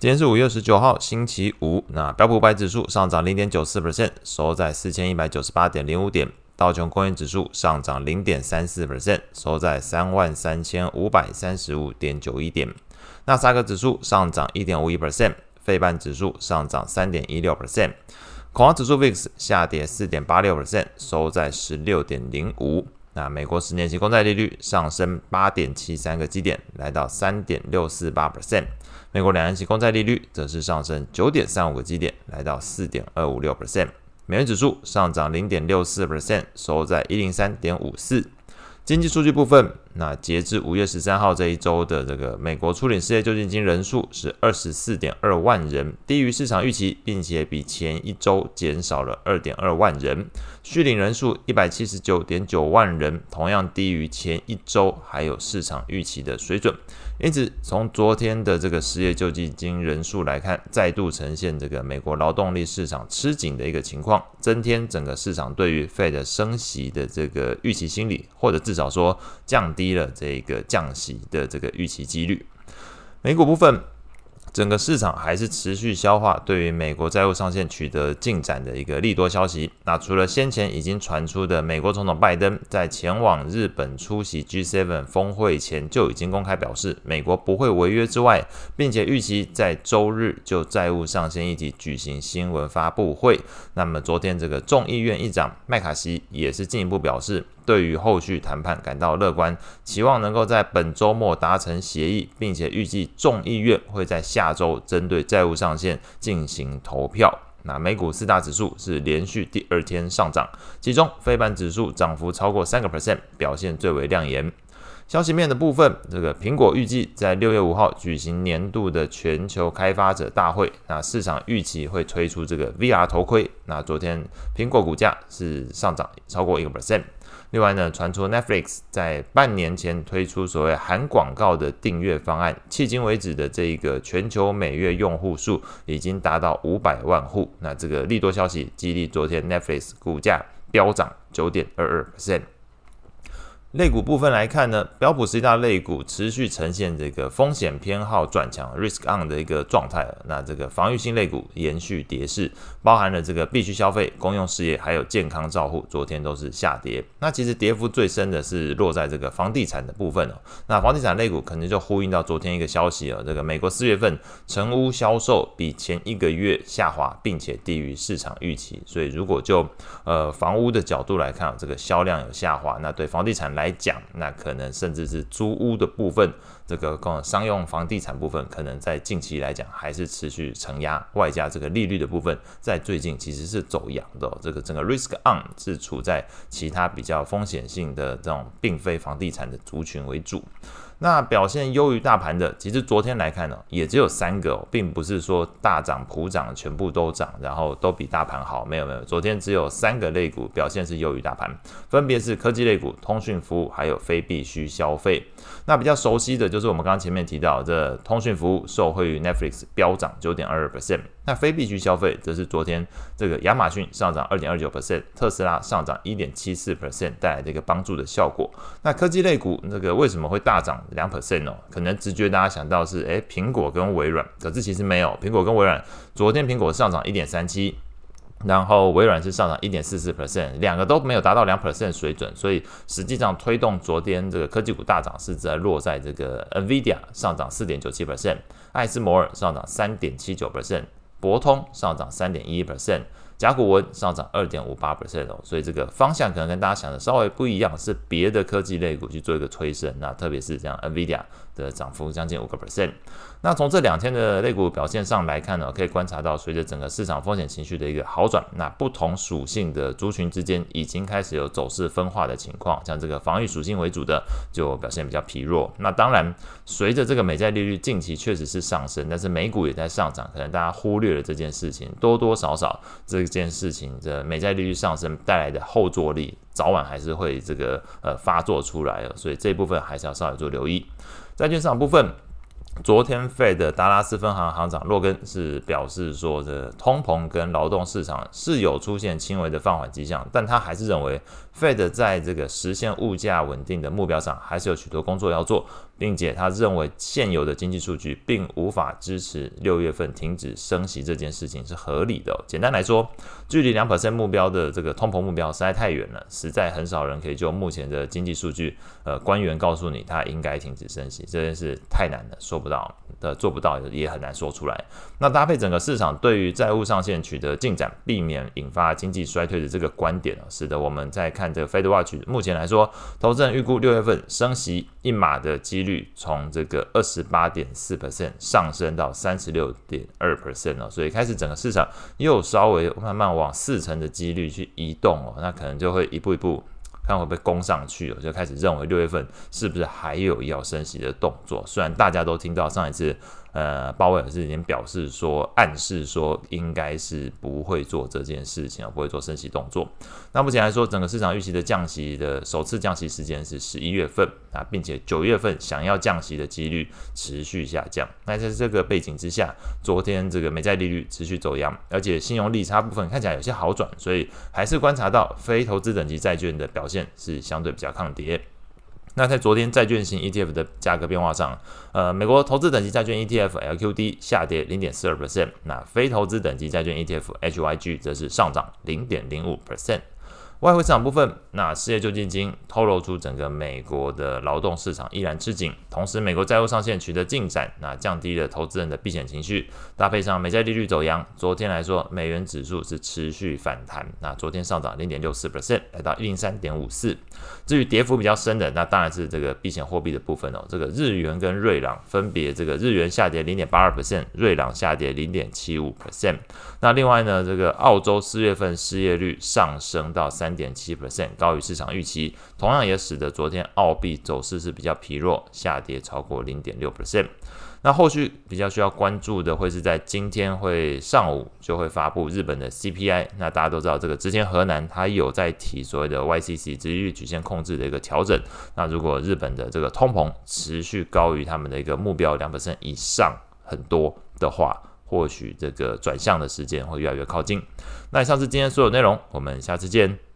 今天是五月十九号，星期五。那标普五百指数上涨零点九四 percent，收在四千一百九十八点零五点。道琼工业指数上涨零点三四 percent，收在三万三千五百三十五点九一点。纳斯达克指数上涨一点五一 percent，费半指数上涨三点一六 percent。恐慌指数 VIX 下跌四点八六 percent，收在十六点零五。那美国十年期公债利率上升八点七三个基点，来到三点六四八 percent。美国两年期公债利率则是上升九点三五个基点，来到四点二五六 percent。美元指数上涨零点六四 percent，收在一零三点五四。经济数据部分，那截至五月十三号这一周的这个美国初领失业救济金人数是二十四点二万人，低于市场预期，并且比前一周减少了二点二万人。续领人数一百七十九点九万人，同样低于前一周还有市场预期的水准。因此，从昨天的这个失业救济金人数来看，再度呈现这个美国劳动力市场吃紧的一个情况，增添整个市场对于 Fed 升息的这个预期心理，或者至少说降低了这个降息的这个预期几率。美股部分。整个市场还是持续消化对于美国债务上限取得进展的一个利多消息。那除了先前已经传出的美国总统拜登在前往日本出席 G7 峰会前就已经公开表示美国不会违约之外，并且预期在周日就债务上限议题举行新闻发布会。那么昨天这个众议院议长麦卡锡也是进一步表示。对于后续谈判感到乐观，期望能够在本周末达成协议，并且预计众议院会在下周针对债务上限进行投票。那美股四大指数是连续第二天上涨，其中费半指数涨幅超过三个 percent，表现最为亮眼。消息面的部分，这个苹果预计在六月五号举行年度的全球开发者大会，那市场预期会推出这个 VR 头盔。那昨天苹果股价是上涨超过一个 percent。另外呢，传出 Netflix 在半年前推出所谓含广告的订阅方案，迄今为止的这一个全球每月用户数已经达到五百万户。那这个利多消息激励昨天 Netflix 股价飙涨九点二二 percent。类股部分来看呢，标普十大类股持续呈现这个风险偏好转强 （risk on） 的一个状态。那这个防御性类股延续跌势，包含了这个必需消费、公用事业还有健康照护，昨天都是下跌。那其实跌幅最深的是落在这个房地产的部分哦。那房地产类股可能就呼应到昨天一个消息哦，这个美国四月份成屋销售比前一个月下滑，并且低于市场预期。所以如果就呃房屋的角度来看，这个销量有下滑，那对房地产来来讲，那可能甚至是租屋的部分，这个共商用房地产部分，可能在近期来讲还是持续承压，外加这个利率的部分，在最近其实是走阳的。这个整个 risk on 是处在其他比较风险性的这种，并非房地产的族群为主。那表现优于大盘的，其实昨天来看呢，也只有三个哦，并不是说大涨普涨，全部都涨，然后都比大盘好，没有没有，昨天只有三个类股表现是优于大盘，分别是科技类股、通讯服务还有非必需消费。那比较熟悉的就是我们刚刚前面提到的通讯服务受惠于 Netflix 飙涨九点二二 percent。那非必需消费则是昨天这个亚马逊上涨二点二九 percent，特斯拉上涨一点七四 percent 带来的一个帮助的效果。那科技类股那个为什么会大涨两 percent 呢？可能直觉大家想到是诶苹果跟微软，可是其实没有，苹果跟微软昨天苹果上涨一点三七。然后微软是上涨一点四四 percent，两个都没有达到两 percent 水准，所以实际上推动昨天这个科技股大涨是在落在这个 NVIDIA 上涨四点九七 percent，艾斯摩尔上涨三点七九 percent，博通上涨三点一 percent。甲骨文上涨二点五八 percent 哦，所以这个方向可能跟大家想的稍微不一样，是别的科技类股去做一个推升，那特别是像 NVIDIA 的涨幅将近五个 percent。那从这两天的类股表现上来看呢，可以观察到，随着整个市场风险情绪的一个好转，那不同属性的族群之间已经开始有走势分化的情况，像这个防御属性为主的就表现比较疲弱。那当然，随着这个美债利率近期确实是上升，但是美股也在上涨，可能大家忽略了这件事情，多多少少这这件事情的美债利率上升带来的后坐力，早晚还是会这个呃发作出来了，所以这一部分还是要稍微做留意。债券市场部分。昨天，Fed 的达拉斯分行行长洛根是表示说，这通膨跟劳动市场是有出现轻微的放缓迹象，但他还是认为，Fed 在这个实现物价稳定的目标上，还是有许多工作要做。并且他认为现有的经济数据并无法支持六月份停止升息这件事情是合理的。简单来说，距离两 percent 目标的这个通膨目标实在太远了，实在很少人可以就目前的经济数据，呃，官员告诉你他应该停止升息这件事太难了，说不到的，做不到也很难说出来。那搭配整个市场对于债务上限取得进展，避免引发经济衰退的这个观点，使得我们在看这个 Fed Watch 目前来说，投资人预估六月份升息一码的几率率从这个二十八点四 percent 上升到三十六点二 percent 哦，所以开始整个市场又稍微慢慢往四成的几率去移动哦，那可能就会一步一步看会不会攻上去哦，就开始认为六月份是不是还有要升息的动作？虽然大家都听到上一次。呃，鲍威尔是已经表示说，暗示说应该是不会做这件事情啊，不会做升息动作。那目前来说，整个市场预期的降息的首次降息时间是十一月份啊，并且九月份想要降息的几率持续下降。那在这个背景之下，昨天这个美债利率持续走扬，而且信用利差部分看起来有些好转，所以还是观察到非投资等级债券的表现是相对比较抗跌。那在昨天债券型 ETF 的价格变化上，呃，美国投资等级债券 ETF LQD 下跌零点四二 percent，那非投资等级债券 ETF HYG 则是上涨零点零五 percent。外汇市场部分，那失业救济金透露出整个美国的劳动市场依然吃紧，同时美国债务上限取得进展，那降低了投资人的避险情绪，搭配上美债利率走扬，昨天来说美元指数是持续反弹，那昨天上涨零点六四 percent，来到一零三点五四。至于跌幅比较深的，那当然是这个避险货币的部分哦，这个日元跟瑞郎分别这个日元下跌零点八二 percent，瑞郎下跌零点七五 percent。那另外呢，这个澳洲四月份失业率上升到三。三点七 percent 高于市场预期，同样也使得昨天澳币走势是比较疲弱，下跌超过零点六 percent。那后续比较需要关注的会是在今天会上午就会发布日本的 CPI。那大家都知道，这个之前河南它有在提所谓的 YCC 殖利率曲线控制的一个调整。那如果日本的这个通膨持续高于他们的一个目标两 percent 以上很多的话，或许这个转向的时间会越来越靠近。那以上是今天所有内容，我们下次见。